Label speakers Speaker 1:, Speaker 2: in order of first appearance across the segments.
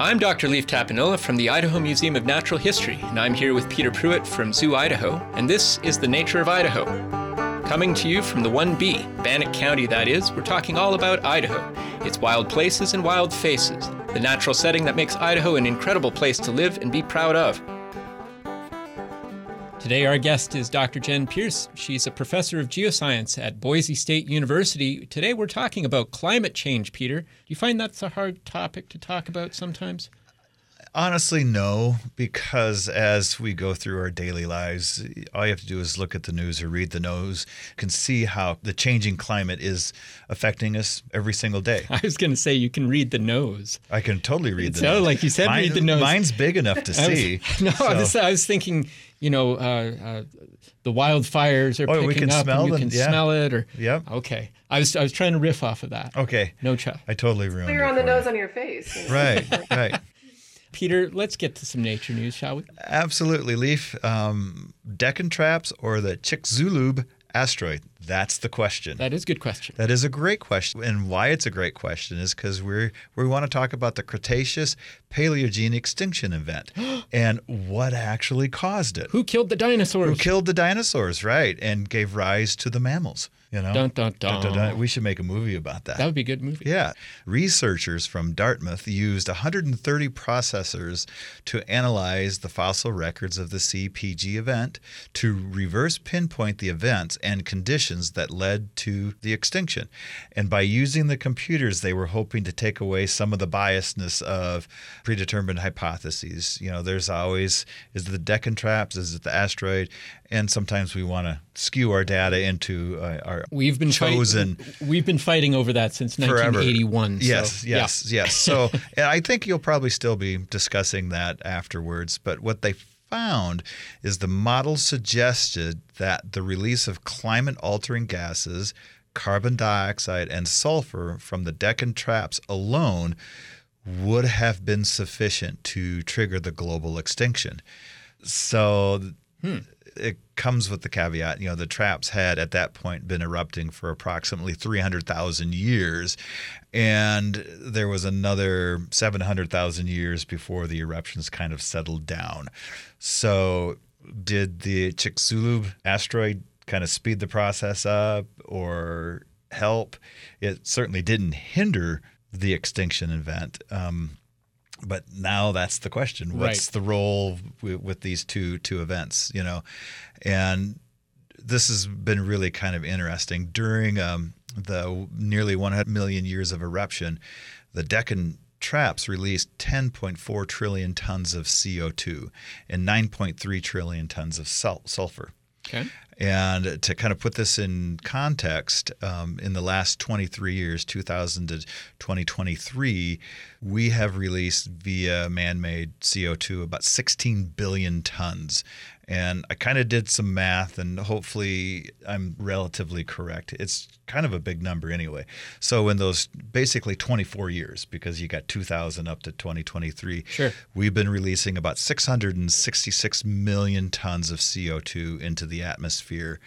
Speaker 1: I'm Dr. Leif Tapanila from the Idaho Museum of Natural History, and I'm here with Peter Pruett from Zoo Idaho, and this is The Nature of Idaho. Coming to you from the 1B, Bannock County, that is, we're talking all about Idaho, its wild places and wild faces, the natural setting that makes Idaho an incredible place to live and be proud of. Today, our guest is Dr. Jen Pierce. She's a professor of geoscience at Boise State University. Today, we're talking about climate change, Peter. Do you find that's a hard topic to talk about sometimes?
Speaker 2: Honestly, no, because as we go through our daily lives, all you have to do is look at the news or read the news, you can see how the changing climate is affecting us every single day.
Speaker 1: I was going to say you can read the nose.
Speaker 2: I can totally read
Speaker 1: It
Speaker 2: the
Speaker 1: sounded
Speaker 2: nose.
Speaker 1: like you said
Speaker 2: Mine-
Speaker 1: read the nose.
Speaker 2: Mine's big enough to
Speaker 1: I was-
Speaker 2: see.
Speaker 1: no,
Speaker 2: so-
Speaker 1: I, was, I was thinking, you know, uh, uh, the wildfires are
Speaker 2: Oh,
Speaker 1: picking
Speaker 2: we can
Speaker 1: up,
Speaker 2: smell
Speaker 1: and you can
Speaker 2: yeah.
Speaker 1: smell it, or
Speaker 2: Yep.
Speaker 1: okay. I was I was trying to riff off of that.
Speaker 2: Okay.
Speaker 1: No chuck.
Speaker 2: I totally ruined
Speaker 3: Clear
Speaker 2: it
Speaker 3: on the nose
Speaker 2: you.
Speaker 3: on your face. you know.
Speaker 2: Right, right.
Speaker 1: Peter, let's get to some nature news, shall we?
Speaker 2: Absolutely, Leif. Um, Deccan traps or the Chicxulub asteroid? That's the question.
Speaker 1: That is a good question.
Speaker 2: That is a great question, and why it's a great question is because we we want to talk about the Cretaceous Paleogene extinction event and what actually caused it.
Speaker 1: Who killed the dinosaurs?
Speaker 2: Who killed the dinosaurs, right, and gave rise to the mammals? You know,
Speaker 1: Dun, dun, dun.
Speaker 2: We should make a movie about that.
Speaker 1: That would be a good movie.
Speaker 2: Yeah. Researchers from Dartmouth used 130 processors to analyze the fossil records of the K-Pg event to reverse pinpoint the events and conditions that led to the extinction. And by using the computers, they were hoping to take away some of the biasness of predetermined hypotheses. You know, there's always is it the Deccan traps, is it the asteroid? And sometimes we want to skew our data into uh, our
Speaker 1: We've been
Speaker 2: chosen
Speaker 1: Fighting, we've been fighting over that since
Speaker 2: forever.
Speaker 1: 1981. so,
Speaker 2: Yes,
Speaker 1: yeah.
Speaker 2: yes, yes. So I think you'll probably still be discussing that afterwards. But what they found is the model suggested that the release of climate altering gases, carbon dioxide, and sulfur from the Deccan traps alone would have been sufficient to trigger the global extinction. So it comes with the caveat, you know, the traps had at that point been erupting for approximately 300,000 years, and there was another 700,000 years before the eruptions kind of settled down. So, did the Chicxulub asteroid kind of speed the process up or help? It certainly didn't hinder the extinction event. Um, but now that's the question. What's
Speaker 1: Right.
Speaker 2: the role with, with these two two events you know? And this has been really kind of interesting. During um, the nearly 100 million years of eruption the deccan traps released 10.4 trillion tons of co2 and 9.3 trillion tons of sul- sulfur
Speaker 1: Okay.
Speaker 2: and to kind of put this in context, um, in the last 23 years, 2000 to 2023, we have released via man made CO2 about 16 billion tons. And I kind of did some math, and hopefully I'm relatively correct. It's kind of a big number anyway. So, in those basically 24 years, because you got 2000 up to 2023,
Speaker 1: Sure.
Speaker 2: We've been releasing about 666 million tons of CO2 into the atmosphere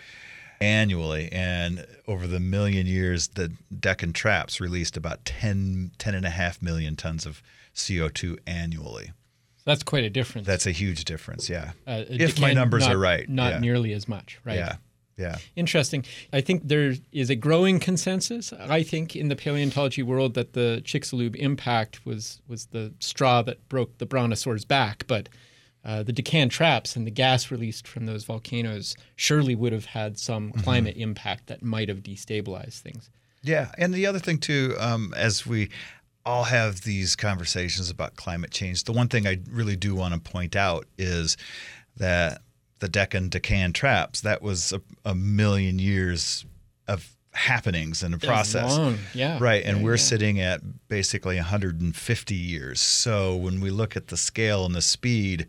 Speaker 2: annually. And over the million years, the Deccan traps released about 10, 10 and a half million tons of CO2 annually.
Speaker 1: That's quite a difference.
Speaker 2: That's a huge difference, yeah.
Speaker 1: Uh,
Speaker 2: if my numbers
Speaker 1: not-
Speaker 2: are right.
Speaker 1: Not
Speaker 2: yeah.
Speaker 1: nearly as much, right?
Speaker 2: Yeah, yeah.
Speaker 1: Interesting. I think there is a growing consensus. I think in the paleontology world that the Chicxulub impact was was the straw that broke the brontosaur's back, but uh, the Deccan traps and the gas released from those volcanoes surely would have had some
Speaker 2: Mm-hmm.
Speaker 1: climate impact that might have destabilized things.
Speaker 2: Yeah, and the other thing too, um, as we all have these conversations about climate change, the one thing I really do want to point out is that the Deccan Deccan traps that was a, a million years of happenings and a process.
Speaker 1: yeah.
Speaker 2: Right, and
Speaker 1: Yeah,
Speaker 2: we're
Speaker 1: yeah.
Speaker 2: sitting at basically 150 years. So when we look at the scale and the speed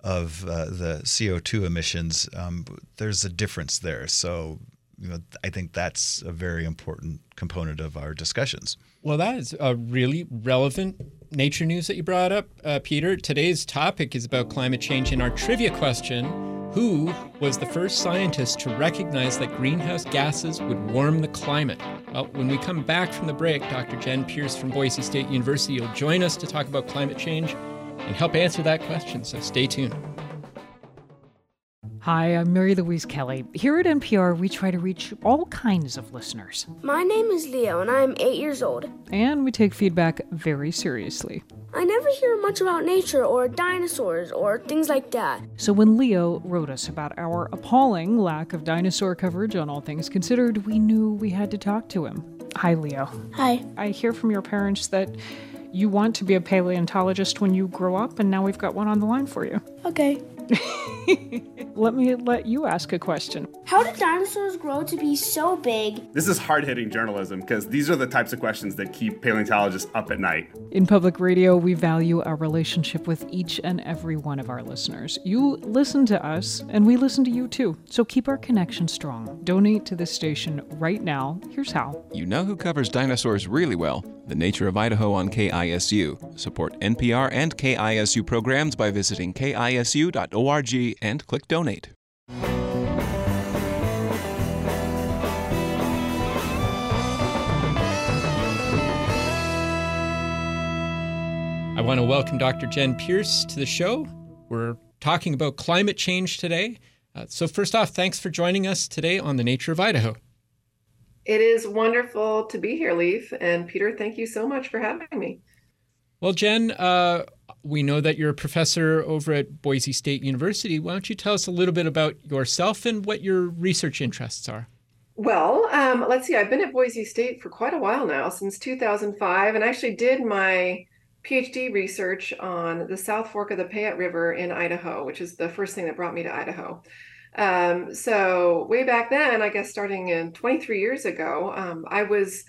Speaker 2: of uh, the CO2 emissions, um, there's a difference there. So you know, I think that's a very important component of our discussions.
Speaker 1: Well, that is a really relevant nature news that you brought up, uh, Peter. Today's topic is about climate change, and our trivia question Who was the first scientist to recognize that greenhouse gases would warm the climate? Well, when we come back from the break, Dr. Jen Pierce from Boise State University will join us to talk about climate change and help answer that question, so stay tuned.
Speaker 3: Hi, I'm Mary Louise Kelly. Here at NPR, we try to reach all kinds of listeners.
Speaker 4: My name is Leo, and I'm eight years old.
Speaker 3: And we take feedback very seriously.
Speaker 4: I never hear much about nature or dinosaurs or things like that.
Speaker 3: So when Leo wrote us about our appalling lack of dinosaur coverage on All Things Considered, we knew we had to talk to him. Hi, Leo.
Speaker 4: Hi.
Speaker 3: I hear from your parents that you want to be a paleontologist when you grow up, and now we've got one on the line for you.
Speaker 4: Okay.
Speaker 3: let me let you ask a question.
Speaker 4: How did dinosaurs grow to be so big?
Speaker 5: This is hard hitting journalism because these are the types of questions that keep paleontologists up at night.
Speaker 3: In public radio, we value our relationship with each and every one of our listeners. You listen to us, and we listen to you too. So keep our connection strong. Donate to this station right now. Here's how.
Speaker 6: You know who covers dinosaurs really well? The Nature of Idaho on KISU. Support NPR and KISU programs by visiting kisu.org and click donate.
Speaker 1: I want to welcome Dr. Jen Pierce to the show. We're talking about climate change today. Uh, so, first off, thanks for joining us today on The Nature of Idaho.
Speaker 7: It is wonderful to be here, Leif. And Peter, thank you so much for having me.
Speaker 1: Well, Jen, uh, we know that you're a professor over at Boise State University. Why don't you tell us a little bit about yourself and what your research interests are?
Speaker 7: Well, um, let's see. I've been at Boise State for quite a while now, since 2005, and I actually did my PhD research on the South Fork of the Payette River in Idaho, which is the first thing that brought me to Idaho. Um, so way back then, I guess starting in 23 years ago, um, I was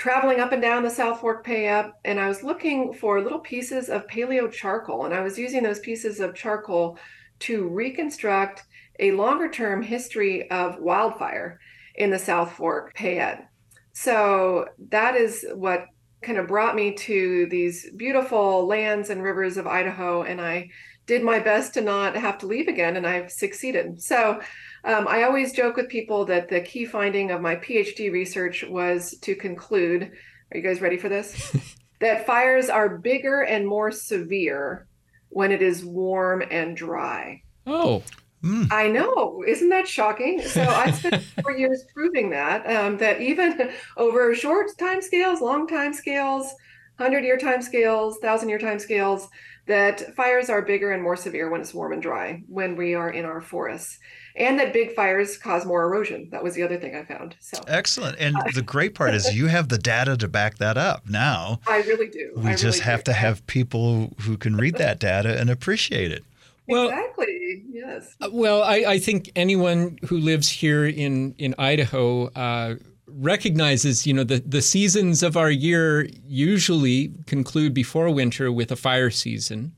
Speaker 7: traveling up and down the South Fork Payette, and I was looking for little pieces of paleo charcoal, and I was using those pieces of charcoal to reconstruct a longer term history of wildfire in the South Fork Payette. So that is what kind of brought me to these beautiful lands and rivers of Idaho, and I did my best to not have to leave again, and I've succeeded. So um, I always joke with people that the key finding of my PhD research was to conclude are you guys ready for this? that fires are bigger and more severe when it is warm and dry.
Speaker 1: Oh.
Speaker 7: Mm. I know, isn't that shocking? So I spent four years proving that um, that even over short time scales, long time scales, hundred year time scales, thousand year time scales, that fires are bigger and more severe when it's warm and dry when we are in our forests and that big fires cause more erosion that was the other thing i found so
Speaker 2: excellent and uh, the great part is you have the data to back that up now
Speaker 7: i really do
Speaker 2: we
Speaker 7: I
Speaker 2: just
Speaker 7: really
Speaker 2: have
Speaker 7: do.
Speaker 2: to have people who can read that data and appreciate it
Speaker 7: well, exactly. Yes.
Speaker 1: Uh, well, I, I, think anyone who lives here in in Idaho uh, recognizes, you know, the, the seasons of our year usually conclude before winter with a fire season.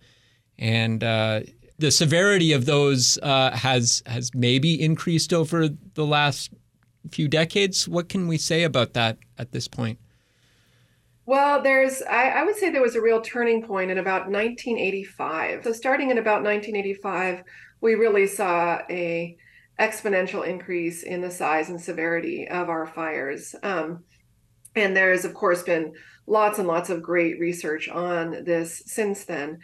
Speaker 1: And uh, the severity of those uh, has has maybe increased over the last few decades. What can we say about that at this point?
Speaker 7: Well, there's, I, I, would say there was a real turning point in about 1985. So, starting in about 1985, we really saw a exponential increase in the size and severity of our fires. Um, and there's, of course, been lots and lots of great research on this since then.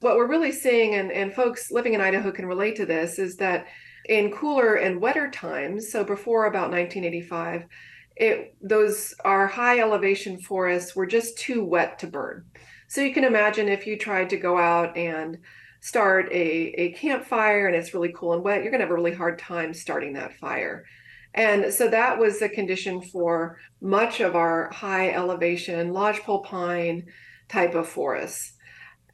Speaker 7: What we're really seeing, and, and folks living in Idaho can relate to this, is that in cooler and wetter times, so before about 1985, it, those our high elevation forests were just too wet to burn. So you can imagine if you tried to go out and start a, a campfire and it's really cool and wet, you're going to have a really hard time starting that fire. And so that was the condition for much of our high elevation lodgepole pine type of forests.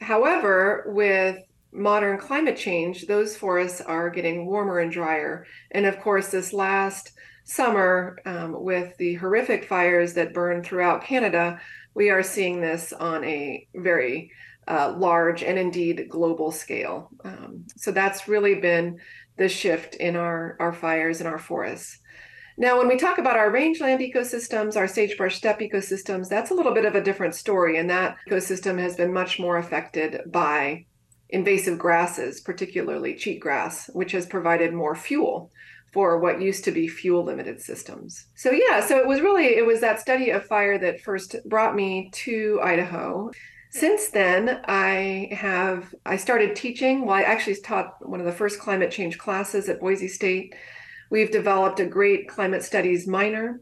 Speaker 7: However, with modern climate change, those forests are getting warmer and drier. And of course, this last summer, um, with the horrific fires that burned throughout Canada, we are seeing this on a very uh, large and indeed global scale. Um, so that's really been the shift in our, our fires and our forests. Now, when we talk about our rangeland ecosystems, our sagebrush steppe ecosystems, that's a little bit of a different story. And that ecosystem has been much more affected by invasive grasses, particularly cheatgrass, which has provided more fuel for what used to be fuel limited systems. So yeah, so it was really it was that study of fire that first brought me to Idaho. Since then, I have I started teaching. Well, I actually taught one of the first climate change classes at Boise State. We've developed a great climate studies minor.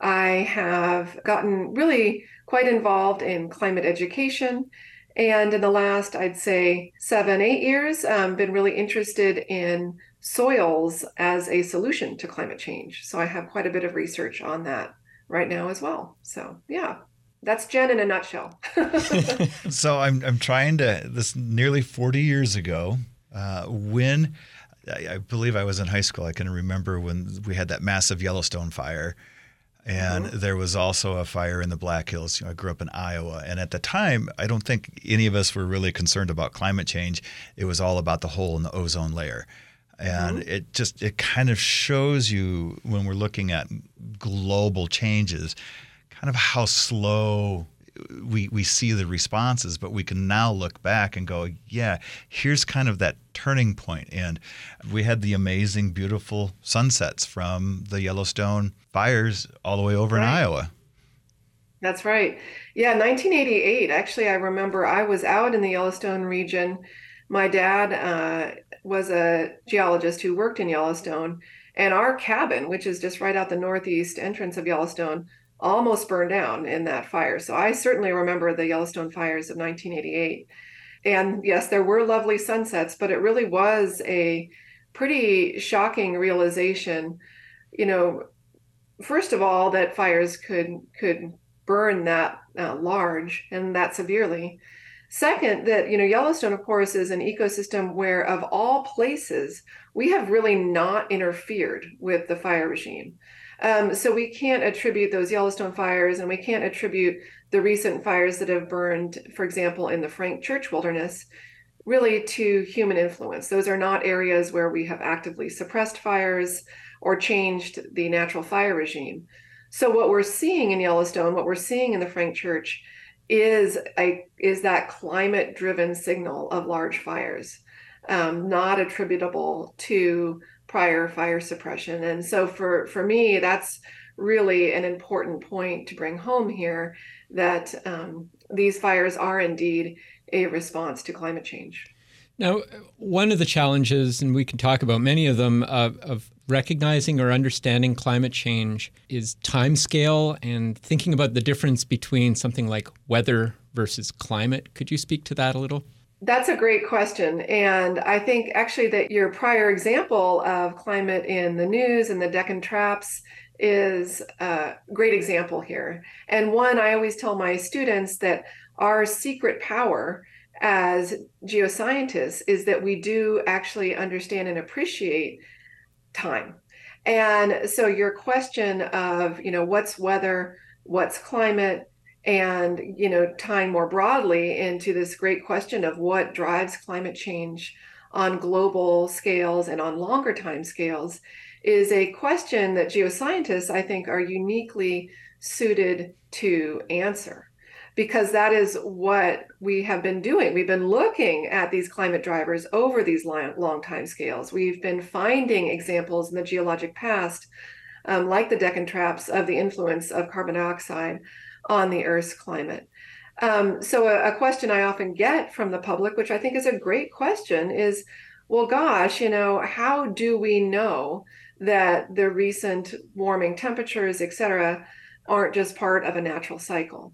Speaker 7: I have gotten really quite involved in climate education and in the last, I'd say, seven, eight years, um, been really interested in soils as a solution to climate change. So I have quite a bit of research on that right now as well. So yeah, that's Jen in a nutshell.
Speaker 2: so I'm I'm trying to this nearly 40 years ago uh, when I, believe I was in high school. I can remember when we had that massive Yellowstone fire. And mm-hmm. there was also a fire in the Black Hills. You know, I grew up in Iowa. And at the time, I don't think any of us were really concerned about climate change. It was all about the hole in the ozone layer and mm-hmm. it just it kind of shows you when we're looking at global changes kind of how slow we we see the responses but we can now look back and go yeah here's kind of that turning point. And we had the amazing beautiful sunsets from the Yellowstone fires all the way over right. in Iowa.
Speaker 7: That's right. Yeah 1988 actually I remember I was out in the Yellowstone region. My dad uh, was a geologist who worked in Yellowstone, and our cabin, which is just right out the northeast entrance of Yellowstone, almost burned down in that fire. So I certainly remember the Yellowstone fires of 1988. And yes, there were lovely sunsets, but it really was a pretty shocking realization, you know, first of all that fires could could burn that uh, large and that severely Second, that you know Yellowstone, of course, is an ecosystem where, of all places, we have really not interfered with the fire regime. Um, so we can't attribute those Yellowstone fires, and we can't attribute the recent fires that have burned, for example, in the Frank Church Wilderness, really to human influence. Those are not areas where we have actively suppressed fires or changed the natural fire regime. So what we're seeing in Yellowstone, what we're seeing in the Frank Church is a is that climate driven signal of large fires um, not attributable to prior fire suppression and so for for me that's really an important point to bring home here that um, these fires are indeed a response to climate change
Speaker 1: now one of the challenges and we can talk about many of them uh, of recognizing or understanding climate change is time scale and thinking about the difference between something like weather versus climate. Could you speak to that a little?
Speaker 7: That's a great question. And I think actually that your prior example of climate in the news and the Deccan traps is a great example here. And one, I always tell my students that our secret power as geoscientists is that we do actually understand and appreciate time. And so your question of, you know, what's weather, what's climate, and, you know, tying more broadly into this great question of what drives climate change on global scales and on longer time scales is a question that geoscientists, I think, are uniquely suited to answer because that is what we have been doing. We've been looking at these climate drivers over these long, long time scales. We've been finding examples in the geologic past, um, like the Deccan traps, of the influence of carbon dioxide on the Earth's climate. Um, so, a, a question I often get from the public, which I think is a great question, is well, gosh, you know, how do we know that the recent warming temperatures, et cetera, aren't just part of a natural cycle?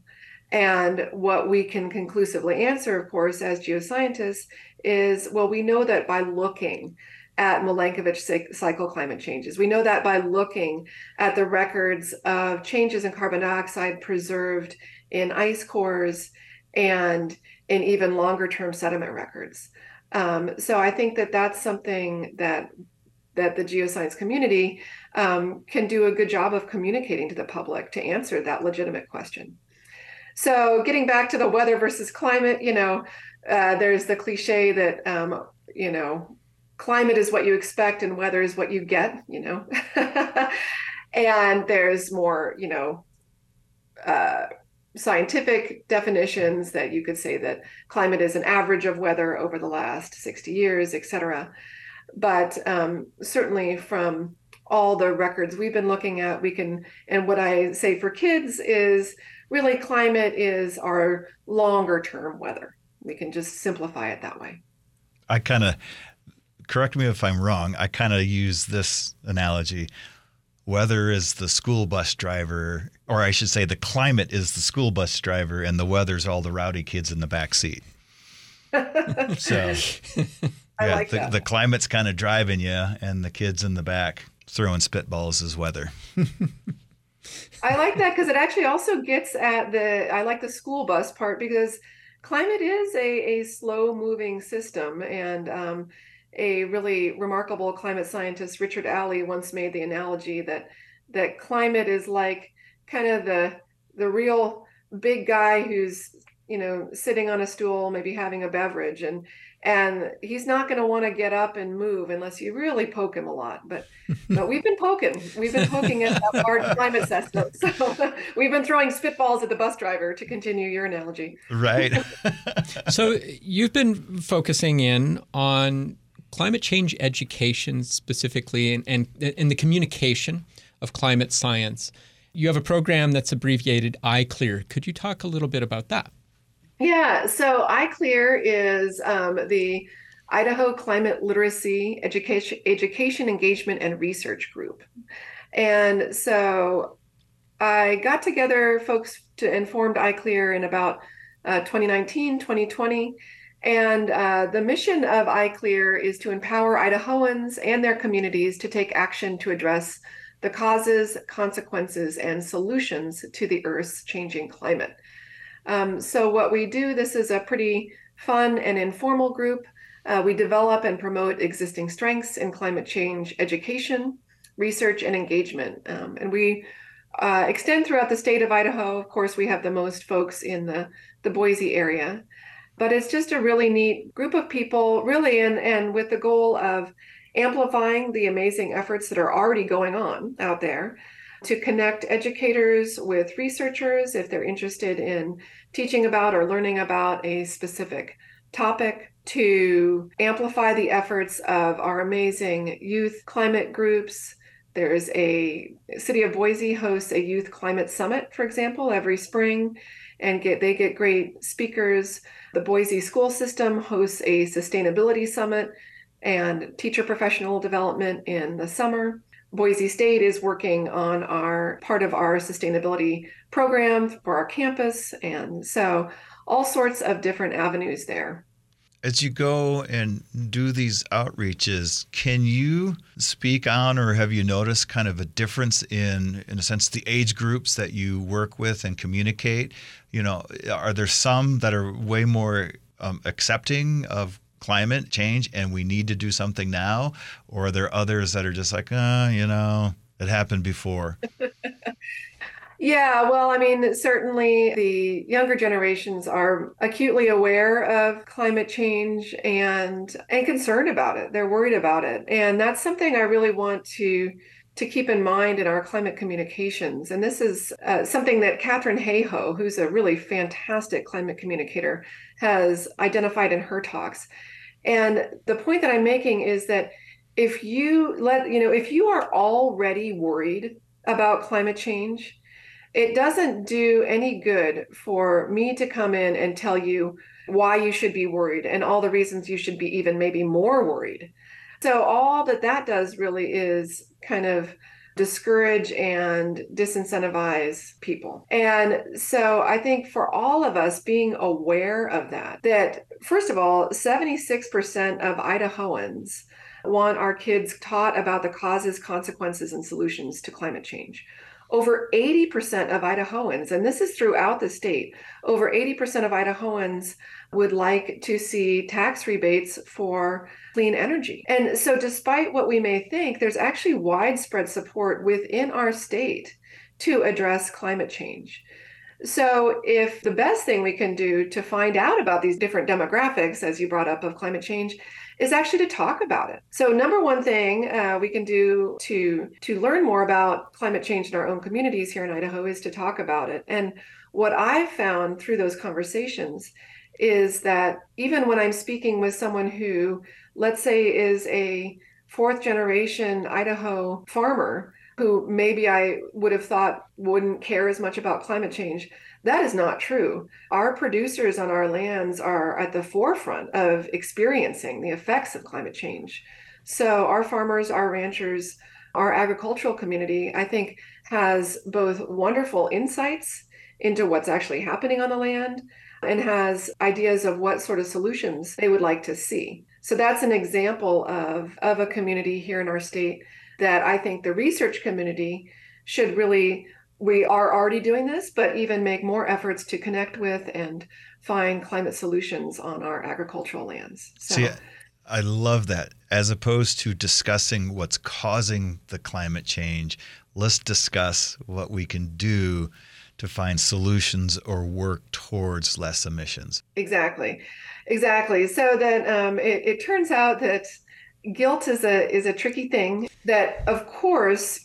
Speaker 7: And what we can conclusively answer, of course, as geoscientists, is well, we know that by looking at Milankovitch cycle climate changes. We know that by looking at the records of changes in carbon dioxide preserved in ice cores and in even longer term sediment records. Um, so I think that that's something that that the geoscience community um, can do a good job of communicating to the public to answer that legitimate question. So, getting back to the weather versus climate, you know, uh, there's the cliche that, um, you know, climate is what you expect and weather is what you get, you know. and there's more, you know, uh, scientific definitions that you could say that climate is an average of weather over the last 60 years, et cetera. But um, certainly from all the records we've been looking at, we can, and what I say for kids is really climate is our longer term weather. We can just simplify it that way.
Speaker 2: I kind of, correct me if I'm wrong, I kind of use this analogy. Weather is the school bus driver, or I should say, the climate is the school bus driver, and the weather's all the rowdy kids in the back seat. so, yeah,
Speaker 7: like
Speaker 2: the, the climate's kind of driving you, and the kids in the back throwing spitballs is weather.
Speaker 7: I like that because it actually also gets at the. I like the school bus part because climate is a, a slow moving system and um, a really remarkable climate scientist richard alley once made the analogy that that climate is like kind of the the real big guy who's you know sitting on a stool maybe having a beverage. And and he's not going to want to get up and move unless you really poke him a lot. But but we've been poking. We've been poking at our climate system. So we've been throwing spitballs at the bus driver to continue your analogy.
Speaker 2: Right.
Speaker 1: So you've been focusing in on climate change education specifically and and in the communication of climate science you have a program that's abbreviated iCLEER. Could you talk a little bit about that?
Speaker 7: Yeah, so iCLEER is um, the Idaho Climate Literacy Education, Education Engagement and Research Group. And so I got together folks to informed iCLEER in about uh, 2019, 2020. And uh, the mission of iCLEER is to empower Idahoans and their communities to take action to address the causes, consequences, and solutions to the Earth's changing climate. Um, so, what we do, this is a pretty fun and informal group. Uh, we develop and promote existing strengths in climate change education, research, and engagement. Um, and we uh, extend throughout the state of Idaho. Of course, we have the most folks in the, the Boise area. But it's just a really neat group of people, really, and, and with the goal of amplifying the amazing efforts that are already going on out there to connect educators with researchers if they're interested in teaching about or learning about a specific topic, to amplify the efforts of our amazing youth climate groups. There's a City of Boise hosts a youth climate summit, for example, every spring, and get they get great speakers. The Boise school system hosts a sustainability summit and teacher professional development in the summer. Boise State is working on our part of our sustainability program for our campus. And so, all sorts of different avenues there.
Speaker 2: As you go and do these outreaches, can you speak on or have you noticed kind of a difference in, in a sense, the age groups that you work with and communicate? You know, are there some that are way more um, accepting of climate change and we need to do something now? Or are there others that are just like, uh, you know, it happened before?
Speaker 7: Yeah, well, I mean, certainly the younger generations are acutely aware of climate change and and concerned about it. They're worried about it. And that's something I really want to to keep in mind in our climate communications. And this is uh, something that Katharine Hayhoe, who's a really fantastic climate communicator, has identified in her talks. And the point that I'm making is that if you let, you know, if you are already worried about climate change, it doesn't do any good for me to come in and tell you why you should be worried and all the reasons you should be even maybe more worried. So, all that that does really is kind of discourage and disincentivize people. And so I think for all of us being aware of that, that first of all, 76% of Idahoans want our kids taught about the causes, consequences, and solutions to climate change. Over 80% of Idahoans, and this is throughout the state, over 80% of Idahoans would like to see tax rebates for clean energy. And so, despite what we may think, there's actually widespread support within our state to address climate change. So, if the best thing we can do to find out about these different demographics, as you brought up, of climate change, is actually to talk about it. So, number one thing uh, we can do to to learn more about climate change in our own communities here in Idaho is to talk about it. And what I've found through those conversations is that even when I'm speaking with someone who, let's say, is a fourth generation Idaho farmer who maybe I would have thought wouldn't care as much about climate change, that is not true. Our producers on our lands are at the forefront of experiencing the effects of climate change. So, our farmers, our ranchers, our agricultural community, I think, has both wonderful insights into what's actually happening on the land and has ideas of what sort of solutions they would like to see. So, that's an example of, of a community here in our state that I think the research community should really we are already doing this, but even make more efforts to connect with and find climate solutions on our agricultural lands.
Speaker 2: So, See, I love that. As opposed to discussing what's causing the climate change, let's discuss what we can do to find solutions or work towards less emissions.
Speaker 7: Exactly, exactly. So that um, it, it turns out that guilt is a is a tricky thing. That of course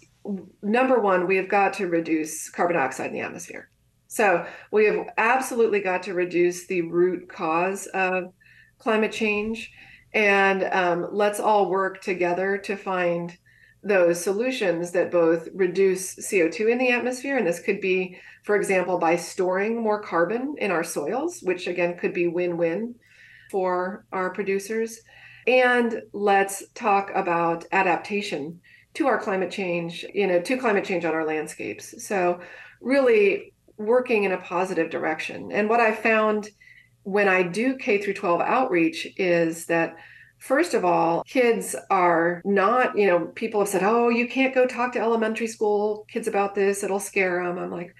Speaker 7: number one, we have got to reduce carbon dioxide in the atmosphere. So we have absolutely got to reduce the root cause of climate change. And um, let's all work together to find those solutions that both reduce CO2 in the atmosphere. And this could be, for example, by storing more carbon in our soils, which again could be win win for our producers. And let's talk about adaptation to our climate change, you know, to climate change on our landscapes. So, really working in a positive direction. And what I found when I do K through 12 outreach is that first of all, kids are not, you know, people have said, "Oh, you can't go talk to elementary school kids about this, it'll scare them." I'm like,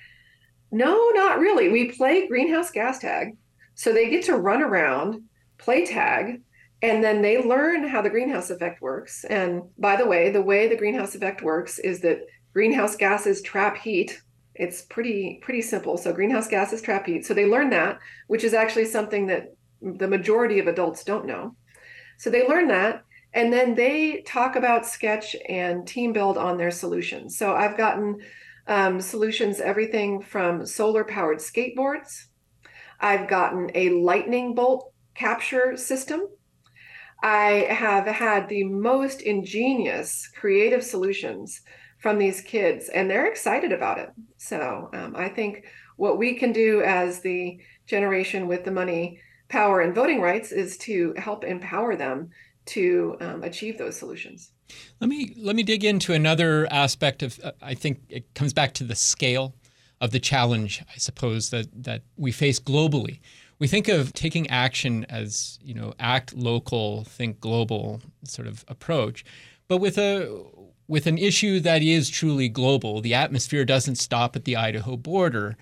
Speaker 7: "No, not really. We play greenhouse gas tag." So they get to run around, play tag, and then they learn how the greenhouse effect works. And by the way, the way the greenhouse effect works is that greenhouse gases trap heat. It's pretty pretty simple. So greenhouse gases trap heat. So they learn that, which is actually something that the majority of adults don't know. So they learn that and then they talk about sketch and team build on their solutions. So I've gotten um, solutions everything from solar powered skateboards. I've gotten a lightning bolt capture system I have had the most ingenious creative solutions from these kids, and they're excited about it. So um, I think what we can do as the generation with the money, power, and voting rights is to help empower them to um, achieve those solutions.
Speaker 1: Let me let me dig into another aspect of. Uh, I think it comes back to the scale of the challenge. I suppose that that we face globally we think of taking action as you know act local think global sort of approach. But with a with an issue that is truly global the atmosphere doesn't stop at the idaho border.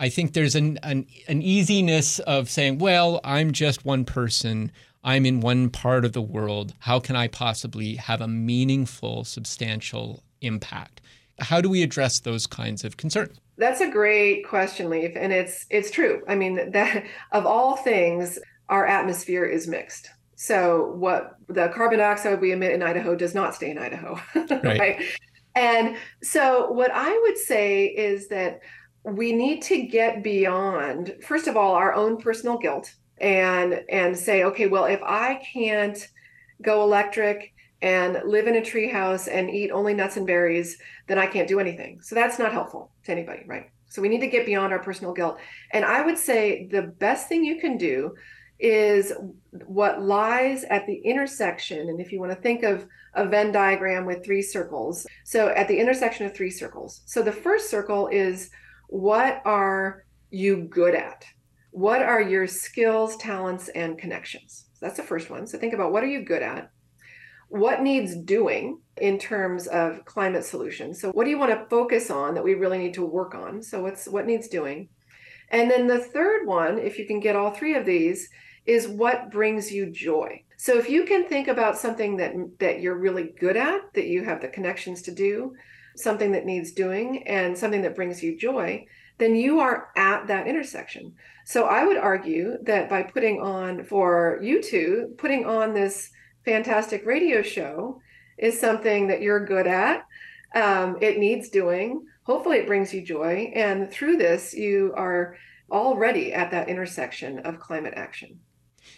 Speaker 1: I think there's an, an, an easiness of saying well i'm just one person. I'm in one part of the world. How can i possibly have a meaningful substantial impact? How do we address those kinds of concerns
Speaker 7: that's a great question, Leif, and it's it's true. I mean, that of all things, our atmosphere is mixed. So what the carbon dioxide we emit in Idaho does not stay in Idaho, right. right? And so what I would say is that we need to get beyond first of all our own personal guilt and and say okay well if i can't go electric and live in a treehouse and eat only nuts and berries, then I can't do anything. So that's not helpful to anybody, right? So we need to get beyond our personal guilt. And I would say the best thing you can do is what lies at the intersection. And if you want to think of a Venn diagram with three circles, so at the intersection of three circles. So the first circle is what are you good at? What are your skills, talents, and connections? So that's the first one. So think about what are you good at? What needs doing in terms of climate solutions. So what do you want to focus on that we really need to work on? So what's what needs doing? And then the third one, if you can get all three of these, is what brings you joy. So if you can think about something that that you're really good at, that you have the connections to do, something that needs doing and something that brings you joy, then you are at that intersection. So I would argue that by putting on for you two, putting on this fantastic radio show is something that you're good at. Um, it needs doing. Hopefully, it brings you joy. And through this, you are already at that intersection of climate action.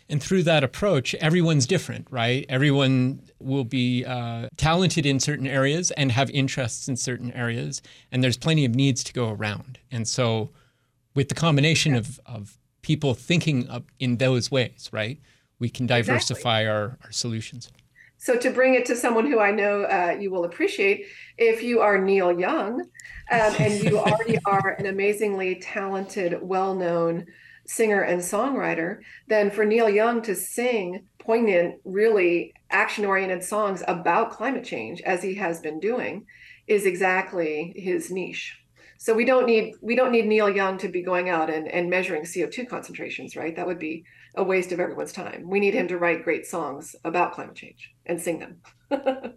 Speaker 1: And through that approach, everyone's different, right? Everyone will be uh, talented in certain areas and have interests in certain areas. And there's plenty of needs to go around. And so, with the combination of, of people thinking in those ways, right, we can diversify exactly. our, our solutions.
Speaker 7: So, to bring it to someone who I know uh, you will appreciate, if you are Neil Young um, and you already are an amazingly talented, well known singer and songwriter, then for Neil Young to sing poignant, really action oriented songs about climate change, as he has been doing, is exactly his niche. So we don't need we don't need Neil Young to be going out and, and measuring CO2 concentrations, right? That would be a waste of everyone's time. We need him to write great songs about climate change and sing them.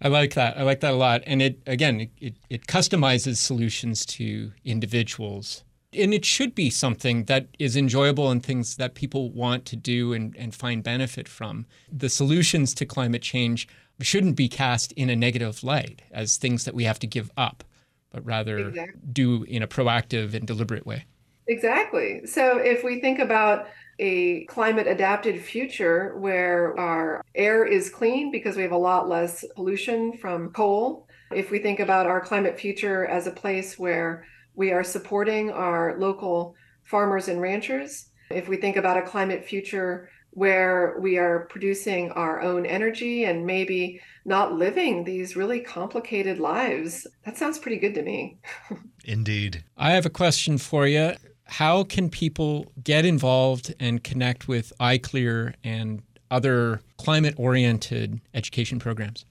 Speaker 1: I like that. I like that a lot. And it again, it, it, customizes solutions to individuals and it should be something that is enjoyable and things that people want to do and, and find benefit from. The solutions to climate change shouldn't be cast in a negative light as things that we have to give up, but rather exactly. do in a proactive and deliberate way.
Speaker 7: Exactly. So if we think about a climate adapted future where our air is clean because we have a lot less pollution from coal, if we think about our climate future as a place where we are supporting our local farmers and ranchers. If we think about a climate future where we are producing our own energy and maybe not living these really complicated lives, that sounds pretty good to me.
Speaker 2: Indeed.
Speaker 1: I have a question for you. How can people get involved and connect with iCLEER and other climate oriented education programs?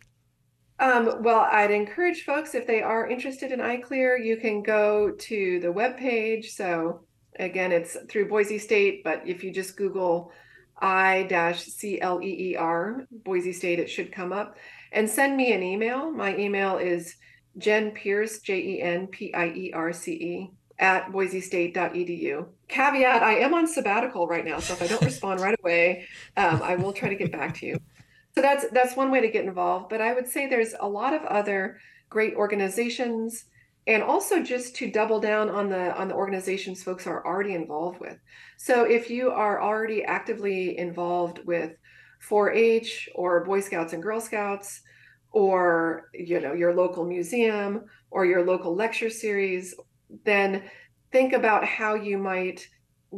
Speaker 7: Um, well, I'd encourage folks if they are interested in iCLEER, you can go to the web page. So again, it's through Boise State, but if you just Google I-C-L-E-E-R, Boise State, it should come up. And send me an email. My email is Jen Pierce, J-E-N-P-I-E-R-C-E, at boisestate.edu. Caveat, I am on sabbatical right now, so if I don't respond right away, um, I will try to get back to you so that's that's one way to get involved but i would say there's a lot of other great organizations and also just to double down on the on the organizations folks are already involved with so if you are already actively involved with 4-h or boy scouts and girl scouts or you know your local museum or your local lecture series then think about how you might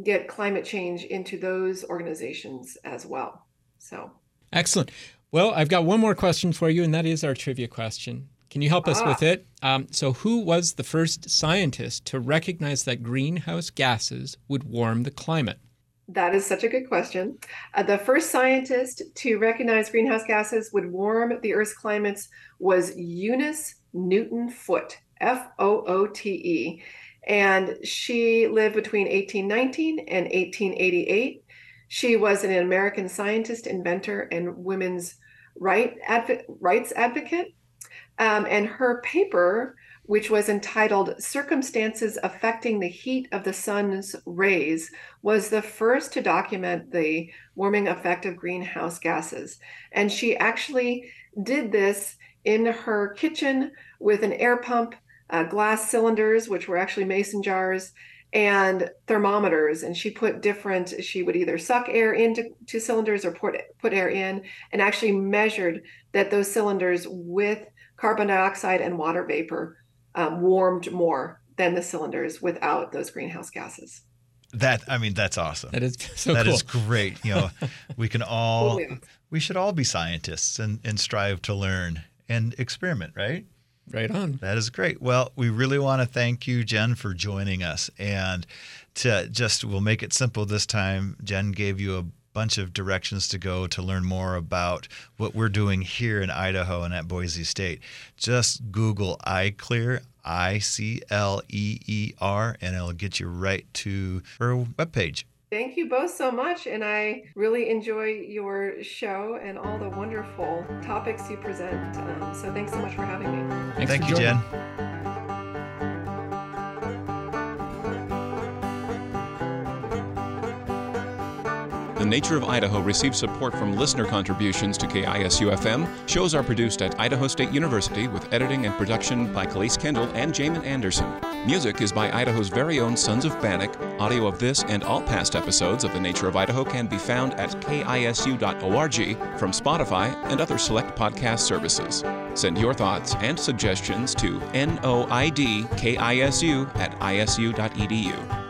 Speaker 7: get climate change into those organizations as well so
Speaker 1: Excellent. Well, I've got one more question for you, and that is our trivia question. Can you help us ah. with it? Um, so, who was the first scientist to recognize that greenhouse gases would warm the climate?
Speaker 7: That is such a good question. Uh, the first scientist to recognize greenhouse gases would warm the Earth's climates was Eunice Newton Foote, F O O T E. And she lived between 1819 and 1888. She was an American scientist, inventor, and women's right adv- rights advocate. Um, and her paper, which was entitled Circumstances Affecting the Heat of the Sun's Rays, was the first to document the warming effect of greenhouse gases. And she actually did this in her kitchen with an air pump, uh, glass cylinders, which were actually mason jars, and thermometers and she put different she would either suck air into two cylinders or put put air in and actually measured that those cylinders with carbon dioxide and water vapor um, warmed more than the cylinders without those greenhouse gases
Speaker 2: that i mean that's awesome
Speaker 1: that is so
Speaker 2: That
Speaker 1: cool.
Speaker 2: is great you know we can all oh, yeah. we should all be scientists and, and strive to learn and experiment right
Speaker 1: Right on.
Speaker 2: That is great. Well, we really want to thank you, Jen, for joining us. And to just, we'll make it simple this time. Jen gave you a bunch of directions to go to learn more about what we're doing here in Idaho and at Boise State. Just Google iCLEER, I C L E E R, and it'll get you right to her webpage.
Speaker 7: Thank you both so much. And I really enjoy your show and all the wonderful topics you present. Um, so thanks so much for having me.
Speaker 2: Thanks Thank you, Jen.
Speaker 6: Nature of Idaho receives support from listener contributions to KISU FM. Shows are produced at Idaho State University with editing and production by Khalees Kendall and Jamin Anderson. Music is by Idaho's very own Sons of Bannock. Audio of this and all past episodes of The Nature of Idaho can be found at kisu.org from Spotify and other select podcast services. Send your thoughts and suggestions to noidkisu at isu.edu.